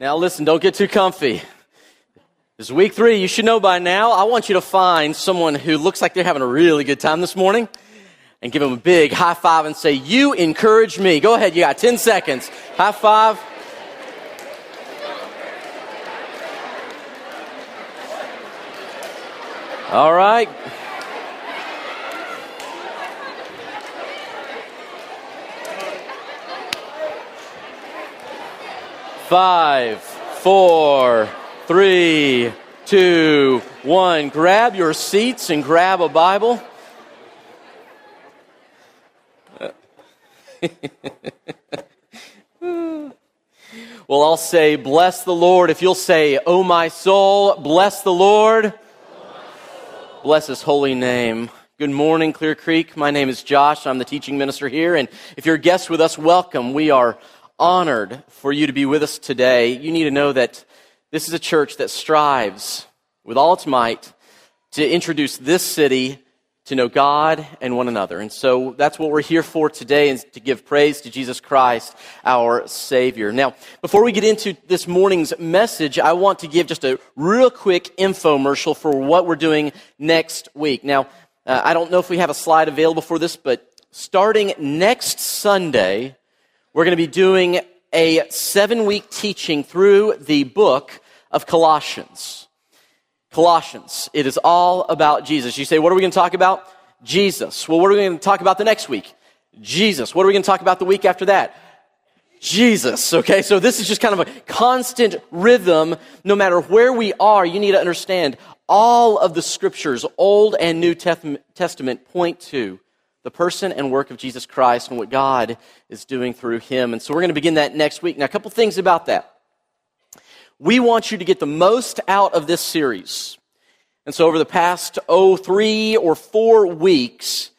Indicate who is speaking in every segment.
Speaker 1: Now, listen, don't get too comfy. This is week three. You should know by now. I want you to find someone who looks like they're having a really good time this morning and give them a big high five and say, You encourage me. Go ahead. You got 10 seconds. High five. All right. Five, four, three, two, one. Grab your seats and grab a Bible. well, I'll say, Bless the Lord. If you'll say, Oh, my soul, bless the Lord. Bless his holy name. Good morning, Clear Creek. My name is Josh. I'm the teaching minister here. And if you're a guest with us, welcome. We are honored for you to be with us today. You need to know that this is a church that strives with all its might to introduce this city to know God and one another. And so that's what we're here for today is to give praise to Jesus Christ, our Savior. Now, before we get into this morning's message, I want to give just a real quick infomercial for what we're doing next week. Now, uh, I don't know if we have a slide available for this, but starting next Sunday, we're going to be doing a seven week teaching through the book of Colossians. Colossians. It is all about Jesus. You say, what are we going to talk about? Jesus. Well, what are we going to talk about the next week? Jesus. What are we going to talk about the week after that? Jesus. Okay, so this is just kind of a constant rhythm. No matter where we are, you need to understand all of the scriptures, Old and New Testament, point to the person and work of Jesus Christ and what God is doing through him. And so we're going to begin that next week. Now, a couple things about that we want you to get the most out of this series. And so over the past, oh, three or four weeks,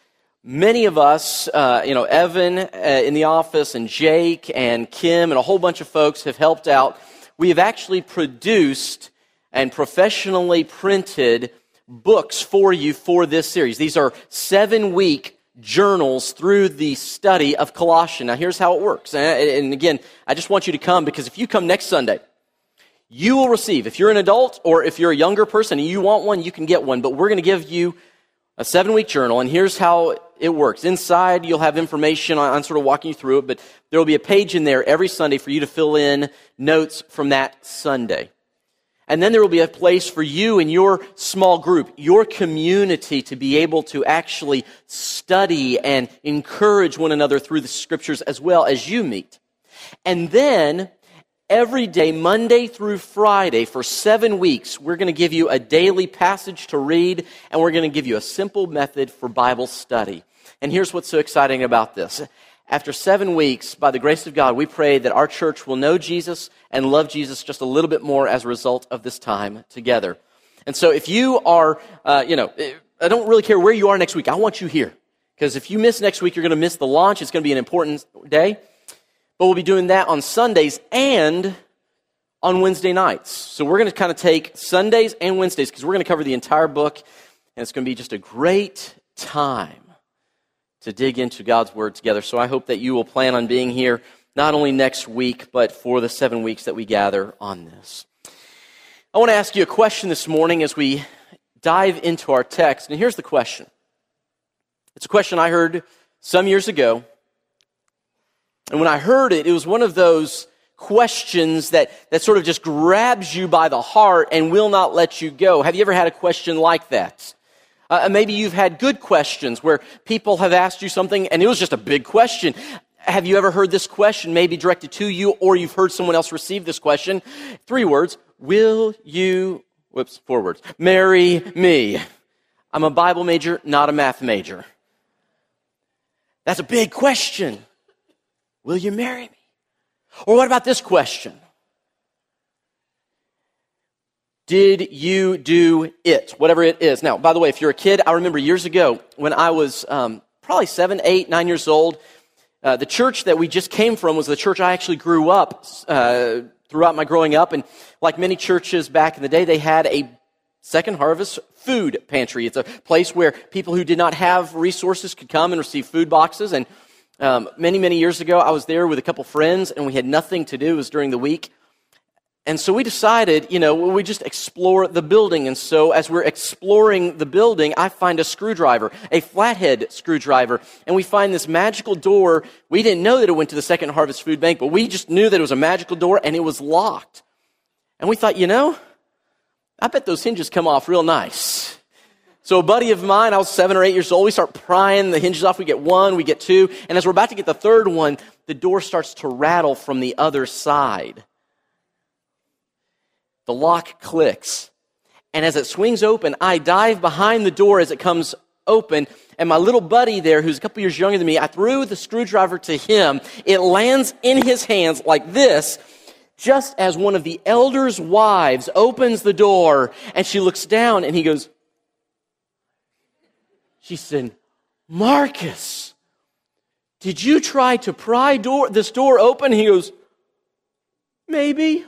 Speaker 1: many of us, uh, you know, Evan uh, in the office and Jake and Kim and a whole bunch of folks have helped out. We have actually produced and professionally printed books for you for this series. These are seven week journals through the study of Colossians. Now, here's how it works. And again, I just want you to come because if you come next Sunday, you will receive. If you're an adult or if you're a younger person and you want one, you can get one. But we're going to give you a seven week journal, and here's how it works. Inside, you'll have information on, on, sort of walking you through it, but there will be a page in there every Sunday for you to fill in notes from that Sunday. And then there will be a place for you and your small group, your community to be able to actually study and encourage one another through the scriptures as well as you meet. And then every day, Monday through Friday, for seven weeks, we're going to give you a daily passage to read, and we're going to give you a simple method for Bible study. And here's what's so exciting about this. After seven weeks, by the grace of God, we pray that our church will know Jesus and love Jesus just a little bit more as a result of this time together. And so if you are, uh, you know, I don't really care where you are next week. I want you here. Because if you miss next week, you're going to miss the launch. It's going to be an important day. But we'll be doing that on Sundays and on Wednesday nights. So we're going to kind of take Sundays and Wednesdays because we're going to cover the entire book, and it's going to be just a great time to dig into God's Word together. So I hope that you will plan on being here not only next week, but for the seven weeks that we gather on this. I want to ask you a question this morning as we dive into our text. And here's the question it's a question I heard some years ago and when I heard it, it was one of those questions that, that sort of just grabs you by the heart and will not let you go. Have you ever had a question like that? Uh, maybe you've had good questions where people have asked you something and it was just a big question. Have you ever heard this question maybe directed to you or you've heard someone else receive this question? Three words. Will you, whoops, four words, marry me? I'm a Bible major, not a math major. That's a big question. Will you marry me? Or what about this question? Did you do it? Whatever it is. Now, by the way, if you're a kid, I remember years ago when I was um, probably seven, eight, nine years old, uh, the church that we just came from was the church I actually grew up uh, throughout my growing up. And like many churches back in the day, they had a second harvest food pantry. It's a place where people who did not have resources could come and receive food boxes. And um, many, many years ago, I was there with a couple friends, and we had nothing to do. It was during the week. And so we decided, you know, we just explore the building. And so as we're exploring the building, I find a screwdriver, a flathead screwdriver. And we find this magical door. We didn't know that it went to the Second Harvest Food Bank, but we just knew that it was a magical door and it was locked. And we thought, you know, I bet those hinges come off real nice. So a buddy of mine, I was seven or eight years old, we start prying the hinges off. We get one, we get two. And as we're about to get the third one, the door starts to rattle from the other side. The lock clicks. And as it swings open, I dive behind the door as it comes open. And my little buddy there, who's a couple years younger than me, I threw the screwdriver to him. It lands in his hands like this, just as one of the elders' wives opens the door and she looks down and he goes, She said, Marcus, did you try to pry door, this door open? He goes, Maybe.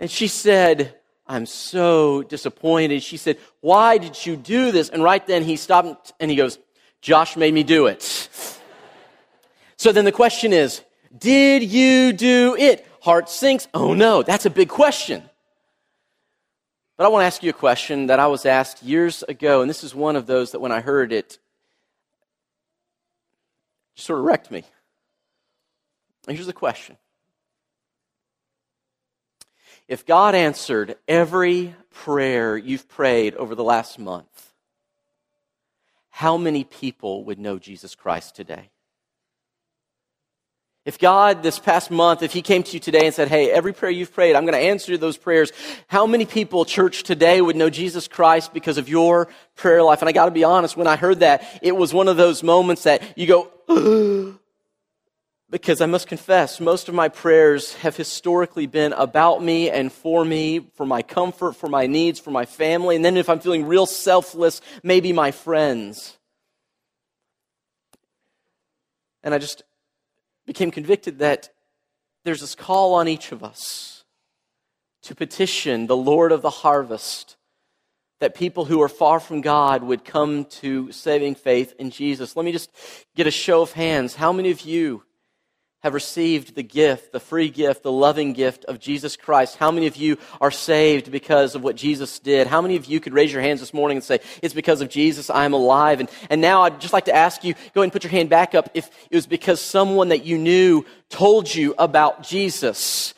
Speaker 1: And she said, I'm so disappointed. She said, Why did you do this? And right then he stopped and he goes, Josh made me do it. so then the question is, Did you do it? Heart sinks. Oh no, that's a big question. But I want to ask you a question that I was asked years ago, and this is one of those that when I heard it, sort of wrecked me. And here's the question if God answered every prayer you've prayed over the last month, how many people would know Jesus Christ today? If God, this past month, if He came to you today and said, Hey, every prayer you've prayed, I'm going to answer those prayers, how many people, church, today would know Jesus Christ because of your prayer life? And I got to be honest, when I heard that, it was one of those moments that you go, because I must confess, most of my prayers have historically been about me and for me, for my comfort, for my needs, for my family. And then if I'm feeling real selfless, maybe my friends. And I just became convicted that there's this call on each of us to petition the Lord of the harvest that people who are far from God would come to saving faith in Jesus. Let me just get a show of hands. How many of you have received the gift, the free gift, the loving gift of Jesus Christ? How many of you are saved because of what Jesus did? How many of you could raise your hands this morning and say, It's because of Jesus I am alive? And, and now I'd just like to ask you, go ahead and put your hand back up if it was because someone that you knew told you about Jesus.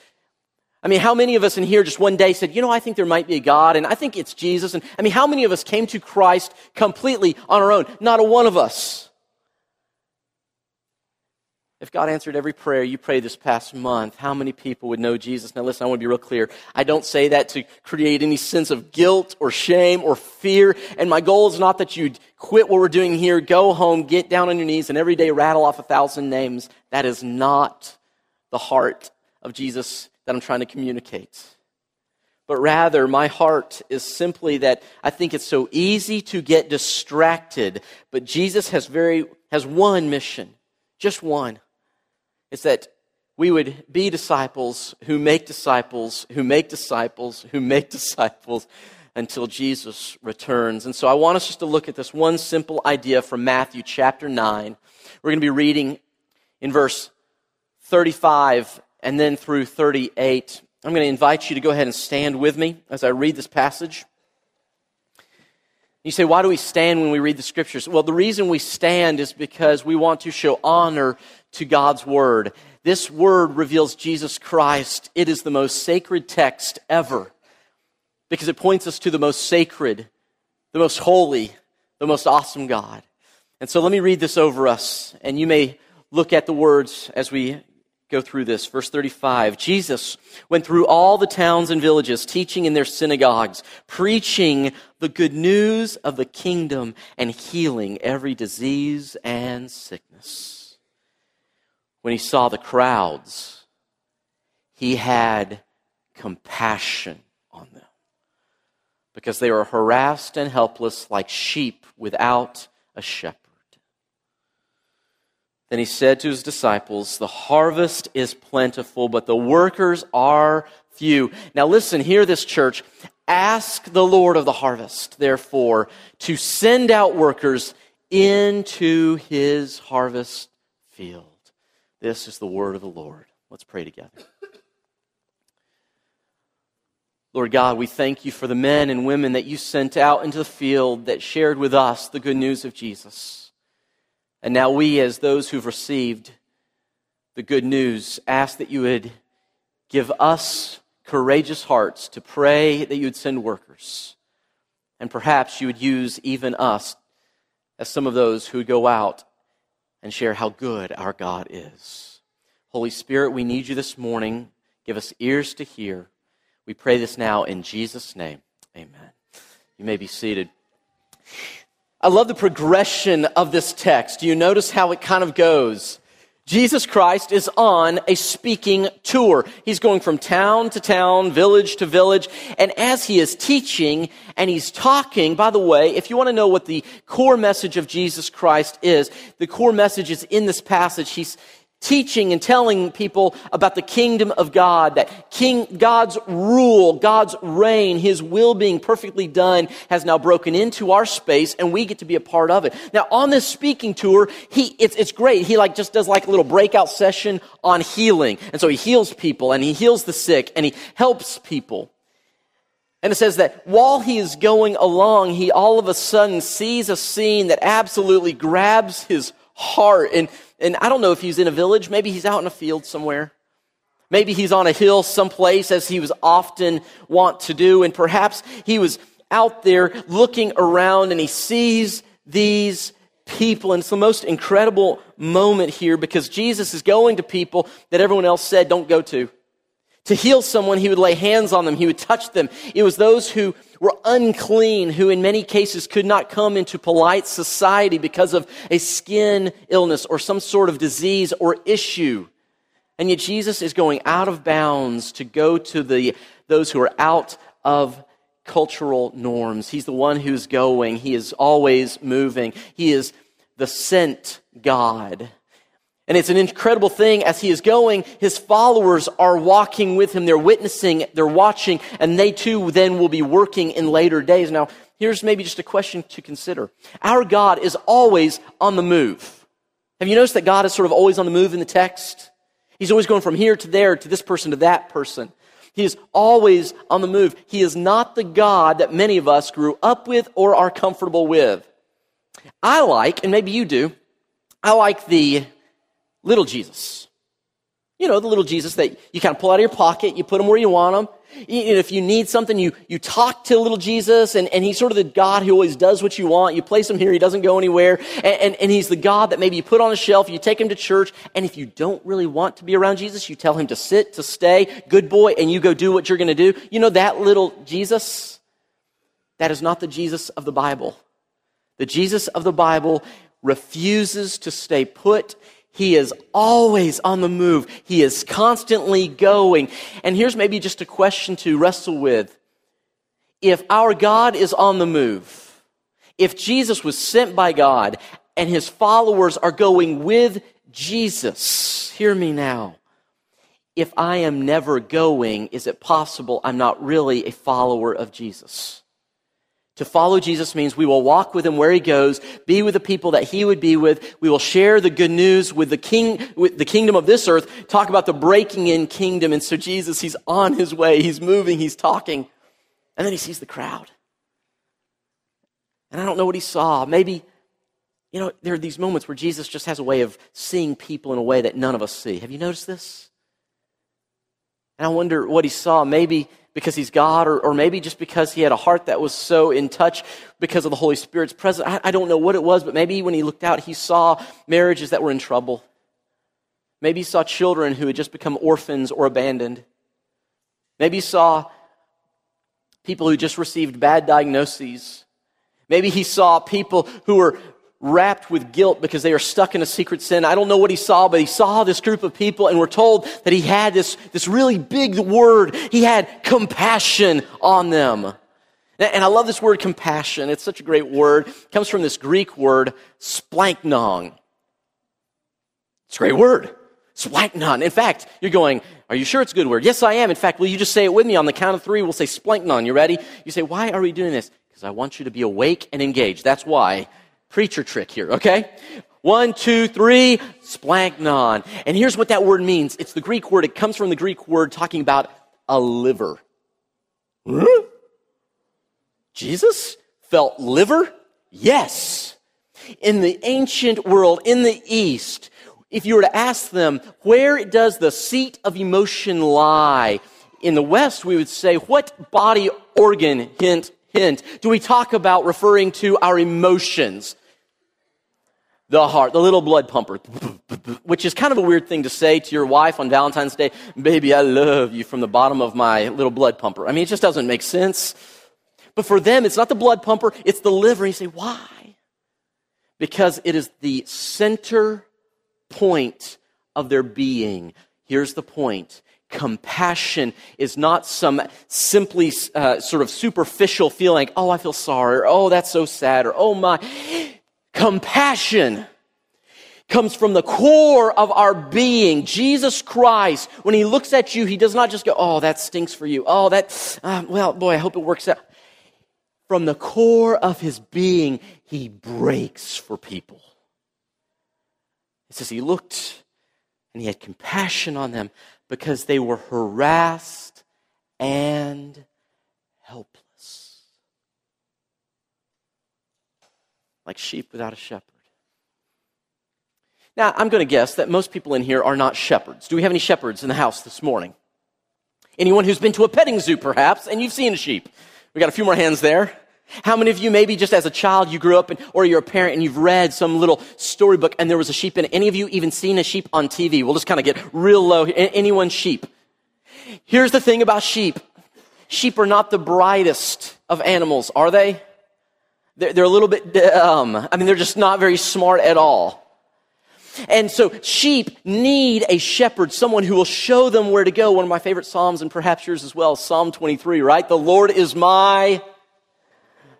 Speaker 1: I mean, how many of us in here just one day said, you know, I think there might be a God and I think it's Jesus? And I mean, how many of us came to Christ completely on our own? Not a one of us. If God answered every prayer you prayed this past month, how many people would know Jesus? Now, listen, I want to be real clear. I don't say that to create any sense of guilt or shame or fear. And my goal is not that you'd quit what we're doing here, go home, get down on your knees, and every day rattle off a thousand names. That is not the heart of Jesus that I'm trying to communicate. But rather, my heart is simply that I think it's so easy to get distracted. But Jesus has very, has one mission, just one is that we would be disciples who make disciples, who make disciples, who make disciples until Jesus returns. And so I want us just to look at this one simple idea from Matthew chapter 9. We're going to be reading in verse 35 and then through 38. I'm going to invite you to go ahead and stand with me as I read this passage. You say, why do we stand when we read the scriptures? Well, the reason we stand is because we want to show honor to God's Word. This Word reveals Jesus Christ. It is the most sacred text ever because it points us to the most sacred, the most holy, the most awesome God. And so let me read this over us, and you may look at the words as we go through this. Verse 35 Jesus went through all the towns and villages, teaching in their synagogues, preaching the good news of the kingdom, and healing every disease and sickness when he saw the crowds, he had compassion on them because they were harassed and helpless like sheep without a shepherd. Then he said to his disciples, The harvest is plentiful, but the workers are few. Now listen, hear this, church. Ask the Lord of the harvest, therefore, to send out workers into his harvest field. This is the word of the Lord. Let's pray together. Lord God, we thank you for the men and women that you sent out into the field that shared with us the good news of Jesus. And now we, as those who've received the good news, ask that you would give us courageous hearts to pray that you would send workers. And perhaps you would use even us as some of those who would go out and share how good our God is. Holy Spirit, we need you this morning. Give us ears to hear. We pray this now in Jesus' name. Amen. You may be seated. I love the progression of this text. Do you notice how it kind of goes? Jesus Christ is on a speaking tour. He's going from town to town, village to village. And as he is teaching and he's talking, by the way, if you want to know what the core message of Jesus Christ is, the core message is in this passage. He's, teaching and telling people about the kingdom of God, that King, God's rule, God's reign, His will being perfectly done has now broken into our space and we get to be a part of it. Now on this speaking tour, he, it's, it's great. He like just does like a little breakout session on healing. And so he heals people and he heals the sick and he helps people. And it says that while he is going along, he all of a sudden sees a scene that absolutely grabs his heart. And and I don't know if he's in a village, maybe he's out in a field somewhere. Maybe he's on a hill someplace as he was often wont to do. And perhaps he was out there looking around and he sees these people. And it's the most incredible moment here because Jesus is going to people that everyone else said don't go to. To heal someone, he would lay hands on them, he would touch them. It was those who were unclean, who in many cases could not come into polite society because of a skin illness or some sort of disease or issue. And yet Jesus is going out of bounds to go to the, those who are out of cultural norms. He's the one who's going. He is always moving. He is the sent God. And it's an incredible thing as he is going, his followers are walking with him. They're witnessing, they're watching, and they too then will be working in later days. Now, here's maybe just a question to consider. Our God is always on the move. Have you noticed that God is sort of always on the move in the text? He's always going from here to there, to this person to that person. He is always on the move. He is not the God that many of us grew up with or are comfortable with. I like, and maybe you do, I like the little Jesus. You know, the little Jesus that you kind of pull out of your pocket, you put him where you want him. If you need something, you, you talk to little Jesus, and, and he's sort of the God who always does what you want. You place him here, he doesn't go anywhere. And, and, and he's the God that maybe you put on a shelf, you take him to church, and if you don't really want to be around Jesus, you tell him to sit, to stay, good boy, and you go do what you're going to do. You know that little Jesus? That is not the Jesus of the Bible. The Jesus of the Bible refuses to stay put. He is always on the move. He is constantly going. And here's maybe just a question to wrestle with. If our God is on the move, if Jesus was sent by God and his followers are going with Jesus, hear me now. If I am never going, is it possible I'm not really a follower of Jesus? To follow Jesus means we will walk with him where he goes, be with the people that he would be with. We will share the good news with the king, with the kingdom of this earth, talk about the breaking in kingdom. And so Jesus, he's on his way. He's moving. He's talking. And then he sees the crowd. And I don't know what he saw. Maybe, you know, there are these moments where Jesus just has a way of seeing people in a way that none of us see. Have you noticed this? And I wonder what he saw. Maybe because he's God, or, or maybe just because he had a heart that was so in touch because of the Holy Spirit's presence. I, I don't know what it was, but maybe when he looked out, he saw marriages that were in trouble. Maybe he saw children who had just become orphans or abandoned. Maybe he saw people who just received bad diagnoses. Maybe he saw people who were wrapped with guilt because they are stuck in a secret sin. I don't know what he saw, but he saw this group of people and we're told that he had this, this really big word. He had compassion on them. And I love this word compassion. It's such a great word. It comes from this Greek word, splanchnon. It's a great word. Splanchnon. In fact, you're going, are you sure it's a good word? Yes, I am. In fact, will you just say it with me on the count of three? We'll say splanchnon. You ready? You say, why are we doing this? Because I want you to be awake and engaged. That's why preacher trick here, okay? One, two, three, splanchnon. And here's what that word means. It's the Greek word. It comes from the Greek word talking about a liver. Huh? Jesus felt liver? Yes. In the ancient world, in the East, if you were to ask them, where does the seat of emotion lie? In the West, we would say, what body organ, hint, do we talk about referring to our emotions? The heart, the little blood pumper, which is kind of a weird thing to say to your wife on Valentine's Day. Baby, I love you from the bottom of my little blood pumper. I mean, it just doesn't make sense. But for them, it's not the blood pumper, it's the liver. And you say, why? Because it is the center point of their being. Here's the point compassion is not some simply uh, sort of superficial feeling, oh, I feel sorry, or oh, that's so sad, or oh my. Compassion comes from the core of our being. Jesus Christ, when he looks at you, he does not just go, oh, that stinks for you. Oh, that, uh, well, boy, I hope it works out. From the core of his being, he breaks for people. It says he looked and he had compassion on them because they were harassed and helpless. Like sheep without a shepherd. Now, I'm going to guess that most people in here are not shepherds. Do we have any shepherds in the house this morning? Anyone who's been to a petting zoo, perhaps, and you've seen a sheep? We got a few more hands there. How many of you, maybe just as a child, you grew up in, or you're a parent and you've read some little storybook and there was a sheep in it? Any of you even seen a sheep on TV? We'll just kind of get real low. Anyone sheep? Here's the thing about sheep. Sheep are not the brightest of animals, are they? They're, they're a little bit dumb. I mean, they're just not very smart at all. And so sheep need a shepherd, someone who will show them where to go. One of my favorite Psalms, and perhaps yours as well, Psalm 23, right? The Lord is my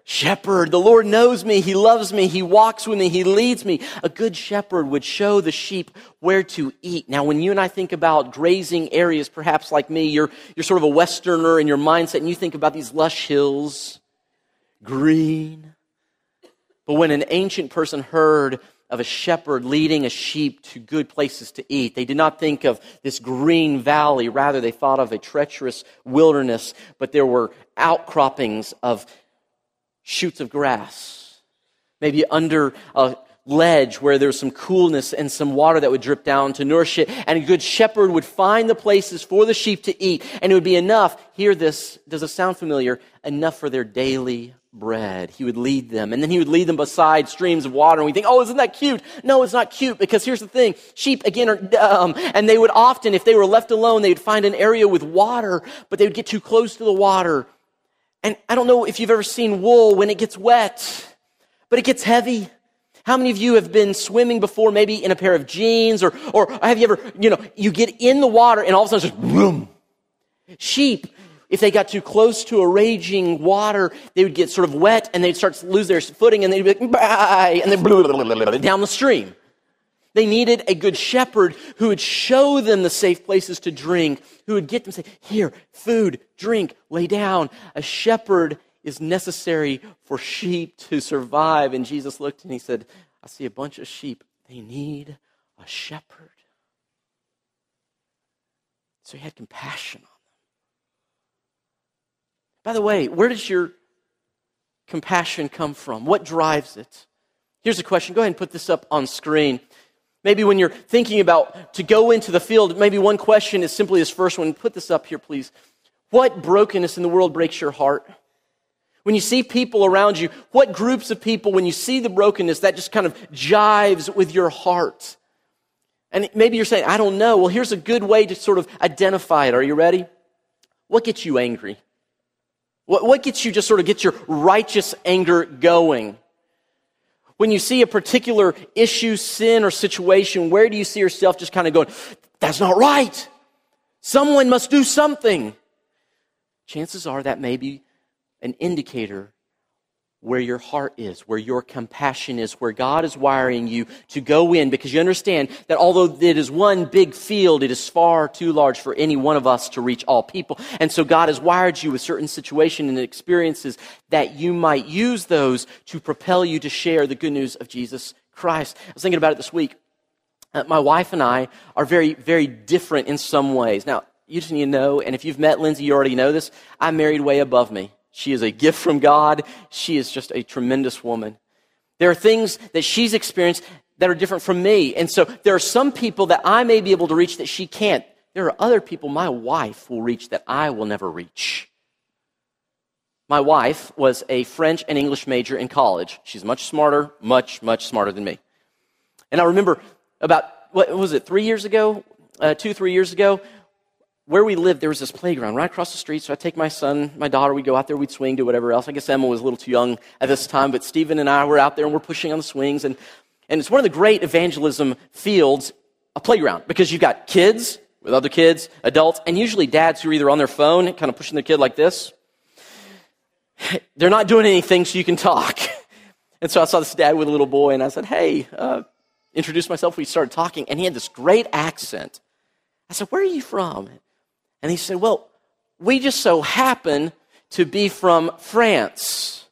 Speaker 1: shepherd. The Lord knows me. He loves me. He walks with me. He leads me. A good shepherd would show the sheep where to eat. Now, when you and I think about grazing areas, perhaps like me, you're, you're sort of a Westerner in your mindset and you think about these lush hills, green. But when an ancient person heard of a shepherd leading a sheep to good places to eat. They did not think of this green valley. Rather, they thought of a treacherous wilderness, but there were outcroppings of shoots of grass, maybe under a ledge where there was some coolness and some water that would drip down to nourish it. And a good shepherd would find the places for the sheep to eat, and it would be enough. Hear this. Does it sound familiar? Enough for their daily bread. He would lead them, and then he would lead them beside streams of water. And we think, oh, isn't that cute? No, it's not cute because here's the thing. Sheep, again, are dumb. And they would often, if they were left alone, they would find an area with water, but they would get too close to the water and I don't know if you've ever seen wool when it gets wet, but it gets heavy. How many of you have been swimming before, maybe in a pair of jeans, or, or have you ever, you know, you get in the water and all of a sudden just boom. Sheep, if they got too close to a raging water, they would get sort of wet and they'd start to lose their footing and they'd be like, bye, and then down the stream. They needed a good shepherd who would show them the safe places to drink, who would get them say, Here, food, drink, lay down. A shepherd is necessary for sheep to survive. And Jesus looked and he said, I see a bunch of sheep. They need a shepherd. So he had compassion on them. By the way, where does your compassion come from? What drives it? Here's a question. Go ahead and put this up on screen. Maybe when you're thinking about to go into the field, maybe one question is simply this first one. Put this up here, please. What brokenness in the world breaks your heart? When you see people around you, what groups of people, when you see the brokenness, that just kind of jives with your heart? And maybe you're saying, I don't know. Well, here's a good way to sort of identify it. Are you ready? What gets you angry? What, what gets you just sort of get your righteous anger going? When you see a particular issue, sin, or situation, where do you see yourself just kind of going, that's not right? Someone must do something. Chances are that may be an indicator where your heart is, where your compassion is, where God is wiring you to go in because you understand that although it is one big field, it is far too large for any one of us to reach all people. And so God has wired you with certain situations and experiences that you might use those to propel you to share the good news of Jesus Christ. I was thinking about it this week. Uh, my wife and I are very, very different in some ways. Now, you just need to know, and if you've met Lindsay, you already know this, I married way above me. She is a gift from God. She is just a tremendous woman. There are things that she's experienced that are different from me. And so there are some people that I may be able to reach that she can't. There are other people my wife will reach that I will never reach. My wife was a French and English major in college. She's much smarter, much, much smarter than me. And I remember about, what was it, three years ago? Uh, two, three years ago, where we lived, there was this playground right across the street. So I take my son, my daughter, We'd go out there, we'd swing, do whatever else. I guess Emma was a little too young at this time, but Stephen and I were out there and we're pushing on the swings. And, and it's one of the great evangelism fields, a playground, because you've got kids with other kids, adults, and usually dads who are either on their phone, kind of pushing their kid like this. They're not doing anything so you can talk. And so I saw this dad with a little boy and I said, Hey, uh, introduced myself. We started talking and he had this great accent. I said, Where are you from? And he said, Well, we just so happen to be from France.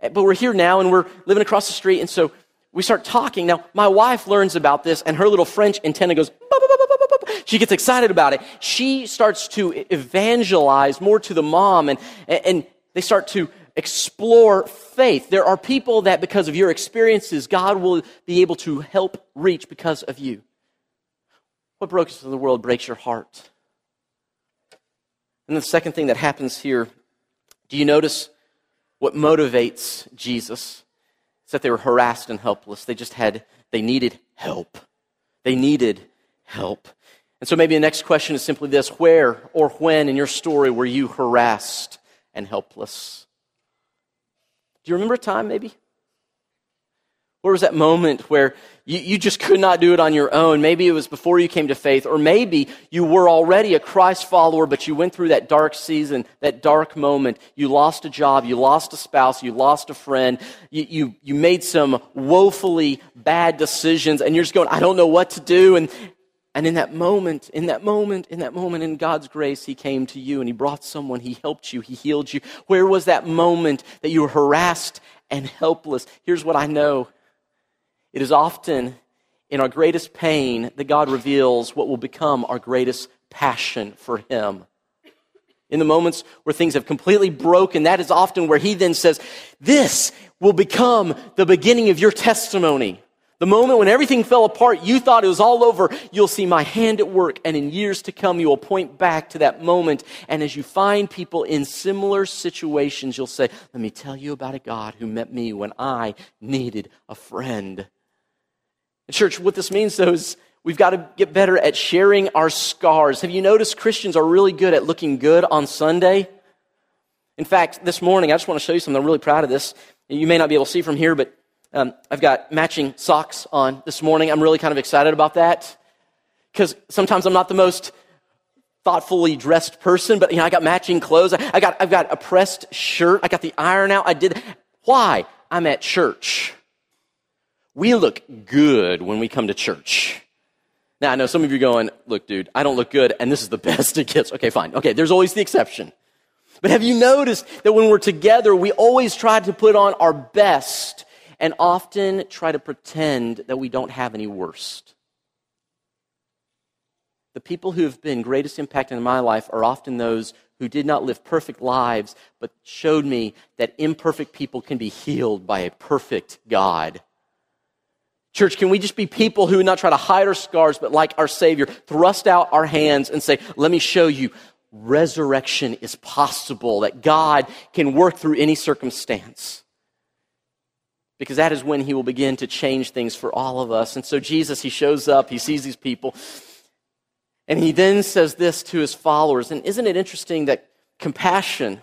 Speaker 1: Eh, but we're here now and we're living across the street. And so we start talking. Now, my wife learns about this and her little French antenna goes, she gets excited about it. She starts to evangelize more to the mom and, and they start to explore faith. There are people that because of your experiences, God will be able to help reach because of you. What brokenness of the world breaks your heart? And the second thing that happens here, do you notice what motivates Jesus? It's that they were harassed and helpless. They just had, they needed help. They needed help. And so maybe the next question is simply this Where or when in your story were you harassed and helpless? Do you remember a time maybe? Where was that moment where you, you just could not do it on your own? Maybe it was before you came to faith, or maybe you were already a Christ follower, but you went through that dark season, that dark moment. You lost a job, you lost a spouse, you lost a friend, you, you, you made some woefully bad decisions, and you're just going, I don't know what to do. And, and in that moment, in that moment, in that moment, in God's grace, He came to you and He brought someone. He helped you. He healed you. Where was that moment that you were harassed and helpless? Here's what I know it is often in our greatest pain that God reveals what will become our greatest passion for Him. In the moments where things have completely broken, that is often where He then says, This will become the beginning of your testimony. The moment when everything fell apart, you thought it was all over, you'll see my hand at work, and in years to come, you will point back to that moment. And as you find people in similar situations, you'll say, Let me tell you about a God who met me when I needed a friend. Church, what this means though is we've got to get better at sharing our scars. Have you noticed Christians are really good at looking good on Sunday? In fact, this morning, I just want to show you something. I'm really proud of this. You may not be able to see from here, but um, I've got matching socks on this morning. I'm really kind of excited about that because sometimes I'm not the most thoughtfully dressed person, but you know, I got matching clothes. I got, I've got a pressed shirt. I got the iron out. I did. Why? I'm at church. We look good when we come to church. Now, I know some of you are going, look, dude, I don't look good, and this is the best it gets. Okay, fine. Okay, there's always the exception. But have you noticed that when we're together, we always try to put on our best and often try to pretend that we don't have any worst? The people who have been greatest impact in my life are often those who did not live perfect lives, but showed me that imperfect people can be healed by a perfect God. Church, can we just be people who not try to hide our scars, but like our Savior, thrust out our hands and say, Let me show you resurrection is possible, that God can work through any circumstance. Because that is when He will begin to change things for all of us. And so Jesus, He shows up, He sees these people, and He then says this to His followers. And isn't it interesting that compassion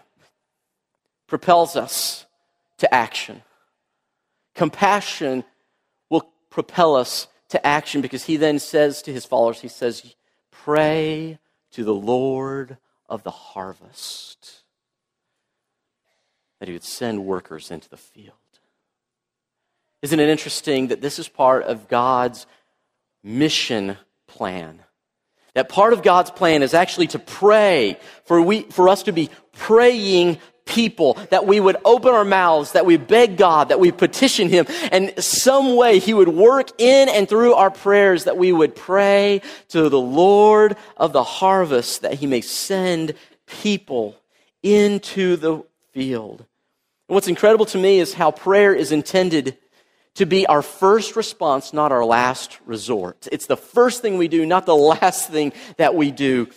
Speaker 1: propels us to action? Compassion propel us to action because he then says to his followers, he says, Pray to the Lord of the harvest that he would send workers into the field. Isn't it interesting that this is part of God's mission plan? That part of God's plan is actually to pray, for, we, for us to be praying people, that we would open our mouths, that we beg God, that we petition Him, and some way He would work in and through our prayers, that we would pray to the Lord of the harvest, that He may send people into the field. And what's incredible to me is how prayer is intended to be our first response, not our last resort. It's the first thing we do, not the last thing that we do.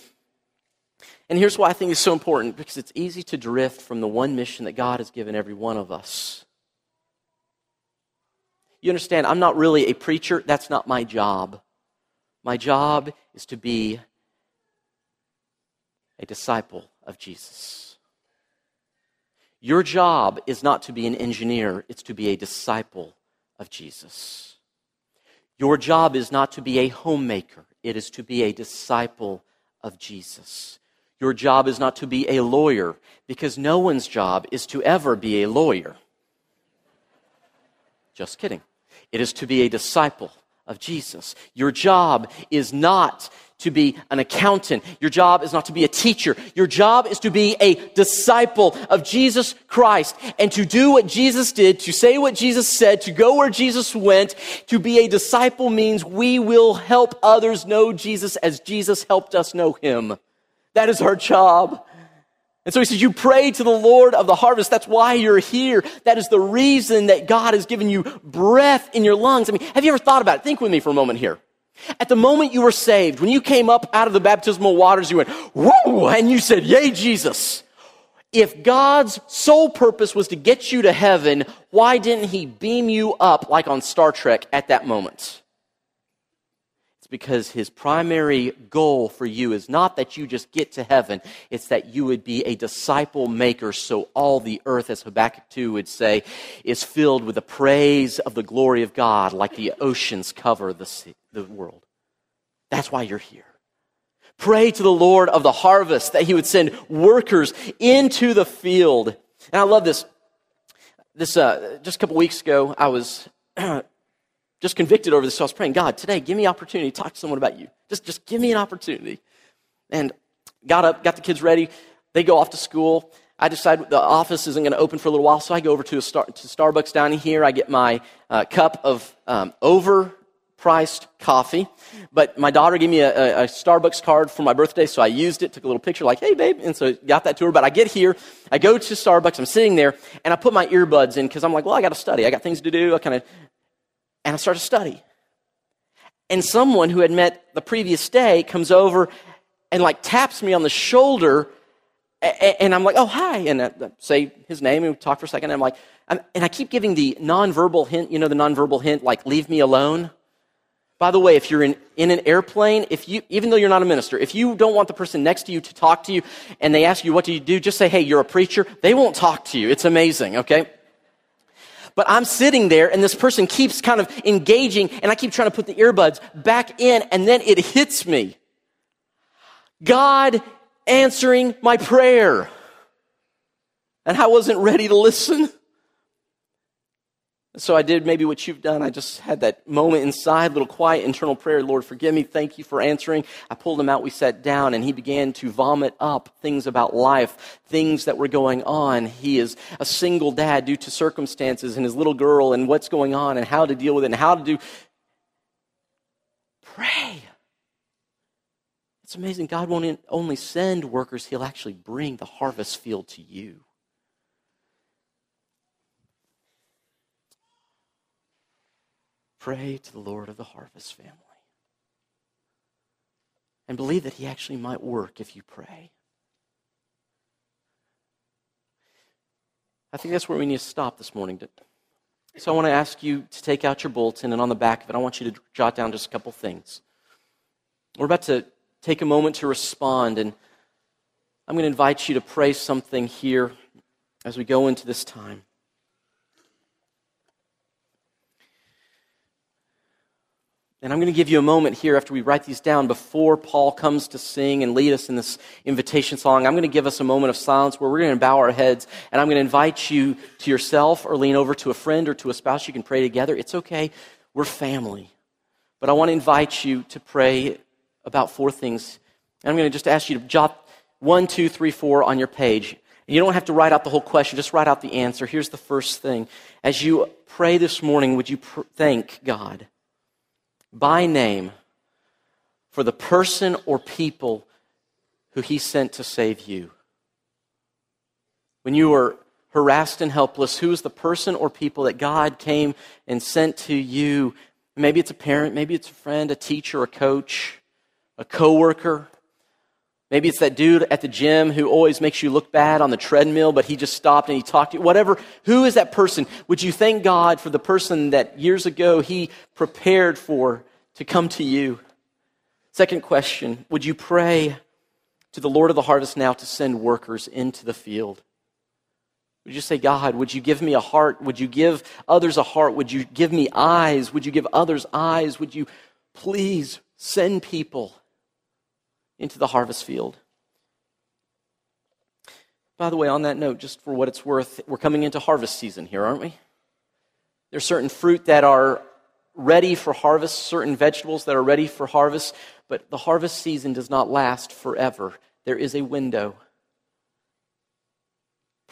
Speaker 1: And here's why I think it's so important because it's easy to drift from the one mission that God has given every one of us. You understand, I'm not really a preacher, that's not my job. My job is to be a disciple of Jesus. Your job is not to be an engineer, it's to be a disciple of Jesus. Your job is not to be a homemaker, it is to be a disciple of Jesus. Your job is not to be a lawyer, because no one's job is to ever be a lawyer. Just kidding. It is to be a disciple of Jesus. Your job is not to be an accountant. Your job is not to be a teacher. Your job is to be a disciple of Jesus Christ and to do what Jesus did, to say what Jesus said, to go where Jesus went. To be a disciple means we will help others know Jesus as Jesus helped us know him. That is our job. And so he says, You pray to the Lord of the harvest. That's why you're here. That is the reason that God has given you breath in your lungs. I mean, have you ever thought about it? Think with me for a moment here. At the moment you were saved, when you came up out of the baptismal waters, you went, whoa, and you said, Yay, Jesus. If God's sole purpose was to get you to heaven, why didn't He beam you up like on Star Trek at that moment? Because his primary goal for you is not that you just get to heaven, it's that you would be a disciple maker so all the earth, as Habakkuk 2 would say, is filled with the praise of the glory of God like the oceans cover the, the world. That's why you're here. Pray to the Lord of the harvest that he would send workers into the field. And I love this. This uh, just a couple weeks ago, I was just convicted over this. So I was praying, God, today, give me opportunity to talk to someone about you. Just, just give me an opportunity. And got up, got the kids ready. They go off to school. I decide the office isn't going to open for a little while, so I go over to, a star, to Starbucks down here. I get my uh, cup of um, overpriced coffee. But my daughter gave me a, a, Starbucks card for my birthday, so I used it, took a little picture like, hey, babe. And so got that to her. But I get here, I go to Starbucks, I'm sitting there, and I put my earbuds in because I'm like, well, I got to study. I got things to do. I kind of and I start to study. And someone who had met the previous day comes over and like taps me on the shoulder. And I'm like, oh, hi. And I say his name and we talk for a second. And I'm like, and I keep giving the nonverbal hint, you know, the nonverbal hint, like, leave me alone. By the way, if you're in, in an airplane, if you, even though you're not a minister, if you don't want the person next to you to talk to you and they ask you, what do you do? Just say, hey, you're a preacher. They won't talk to you. It's amazing, okay? But I'm sitting there and this person keeps kind of engaging and I keep trying to put the earbuds back in and then it hits me. God answering my prayer. And I wasn't ready to listen. So I did maybe what you've done. I just had that moment inside, little quiet internal prayer. Lord, forgive me. Thank you for answering. I pulled him out. We sat down and he began to vomit up things about life, things that were going on. He is a single dad due to circumstances and his little girl and what's going on and how to deal with it and how to do. Pray. It's amazing. God won't only send workers, He'll actually bring the harvest field to you. Pray to the Lord of the harvest family. And believe that He actually might work if you pray. I think that's where we need to stop this morning. So I want to ask you to take out your bulletin, and on the back of it, I want you to jot down just a couple things. We're about to take a moment to respond, and I'm going to invite you to pray something here as we go into this time. And I'm going to give you a moment here after we write these down before Paul comes to sing and lead us in this invitation song. I'm going to give us a moment of silence where we're going to bow our heads and I'm going to invite you to yourself or lean over to a friend or to a spouse. You can pray together. It's okay. We're family. But I want to invite you to pray about four things. And I'm going to just ask you to jot one, two, three, four on your page. You don't have to write out the whole question, just write out the answer. Here's the first thing. As you pray this morning, would you pr- thank God by name for the person or people who He sent to save you? When you were harassed and helpless, who is the person or people that God came and sent to you? Maybe it's a parent, maybe it's a friend, a teacher, a coach, a coworker. Maybe it's that dude at the gym who always makes you look bad on the treadmill, but he just stopped and he talked to you. Whatever. Who is that person? Would you thank God for the person that years ago he prepared for to come to you? Second question Would you pray to the Lord of the harvest now to send workers into the field? Would you say, God, would you give me a heart? Would you give others a heart? Would you give me eyes? Would you give others eyes? Would you please send people into the harvest field? By the way, on that note, just for what it's worth, we're coming into harvest season here, aren't we? There's certain fruit that are ready for harvest, certain vegetables that are ready for harvest, but the harvest season does not last forever. There is a window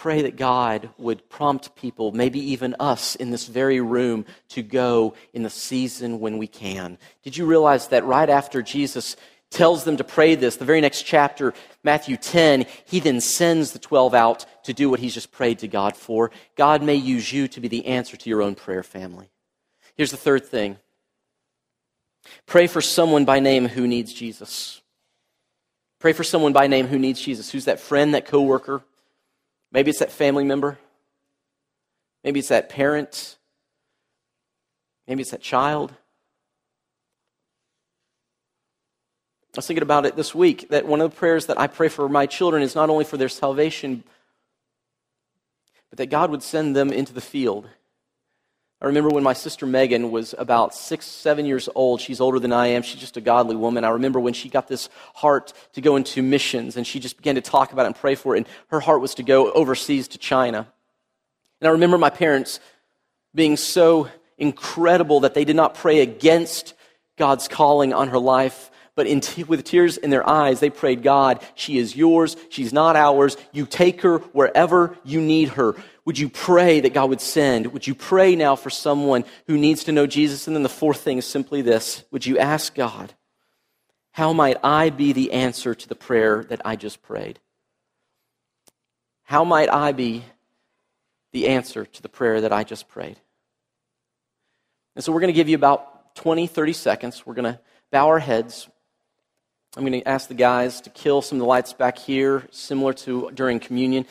Speaker 1: pray that God would prompt people, maybe even us in this very room, to go in the season when we can. Did you realize that right after Jesus tells them to pray this, the very next chapter, Matthew 10, he then sends the 12 out to do what he's just prayed to God for? God may use you to be the answer to your own prayer family. Here's the third thing pray for someone by name who needs Jesus. Pray for someone by name who needs Jesus. Who's that friend, that coworker? Maybe it's that family member. Maybe it's that parent. Maybe it's that child. I was thinking about it this week that one of the prayers that I pray for my children is not only for their salvation, but that God would send them into the field I remember when my sister Megan was about six, seven years old. She's older than I am. She's just a godly woman. I remember when she got this heart to go into missions and she just began to talk about it and pray for it. And her heart was to go overseas to China. And I remember my parents being so incredible that they did not pray against God's calling on her life, but t- with tears in their eyes, they prayed, God, she is yours. She's not ours. You take her wherever you need her. Would you pray that God would send? Would you pray now for someone who needs to know Jesus? And then the fourth thing is simply this Would you ask God, how might I be the answer to the prayer that I just prayed? How might I be the answer to the prayer that I just prayed? And so we're going to give you about 20, 30 seconds. We're going to bow our heads. I'm going to ask the guys to kill some of the lights back here, similar to during communion.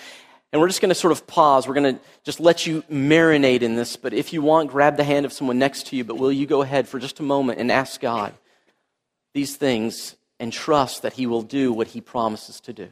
Speaker 1: And we're just going to sort of pause. We're going to just let you marinate in this. But if you want, grab the hand of someone next to you. But will you go ahead for just a moment and ask God these things and trust that He will do what He promises to do?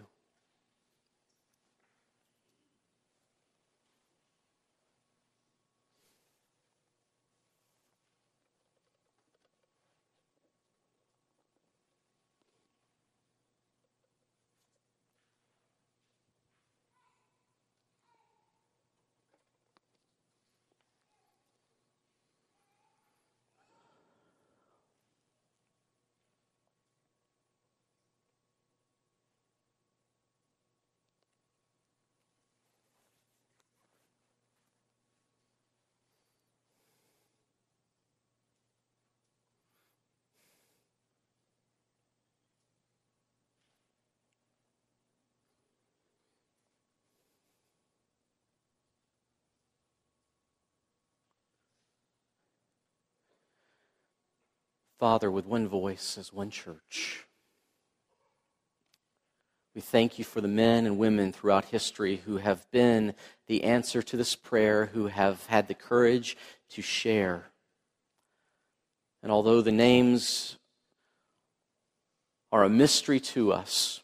Speaker 1: Father, with one voice as one church, we thank you for the men and women throughout history who have been the answer to this prayer, who have had the courage to share. And although the names are a mystery to us,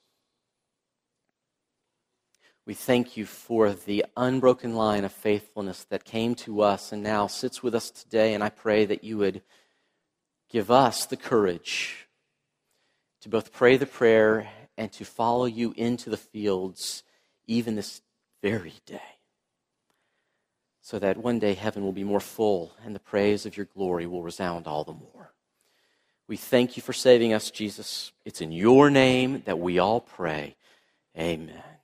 Speaker 1: we thank you for the unbroken line of faithfulness that came to us and now sits with us today. And I pray that you would give us the courage to both pray the prayer and to follow you into the fields even this very day. So that one day heaven will be more full and the praise of your glory will resound all the more. We thank you for saving us, Jesus. It's in your name that we all pray. Amen.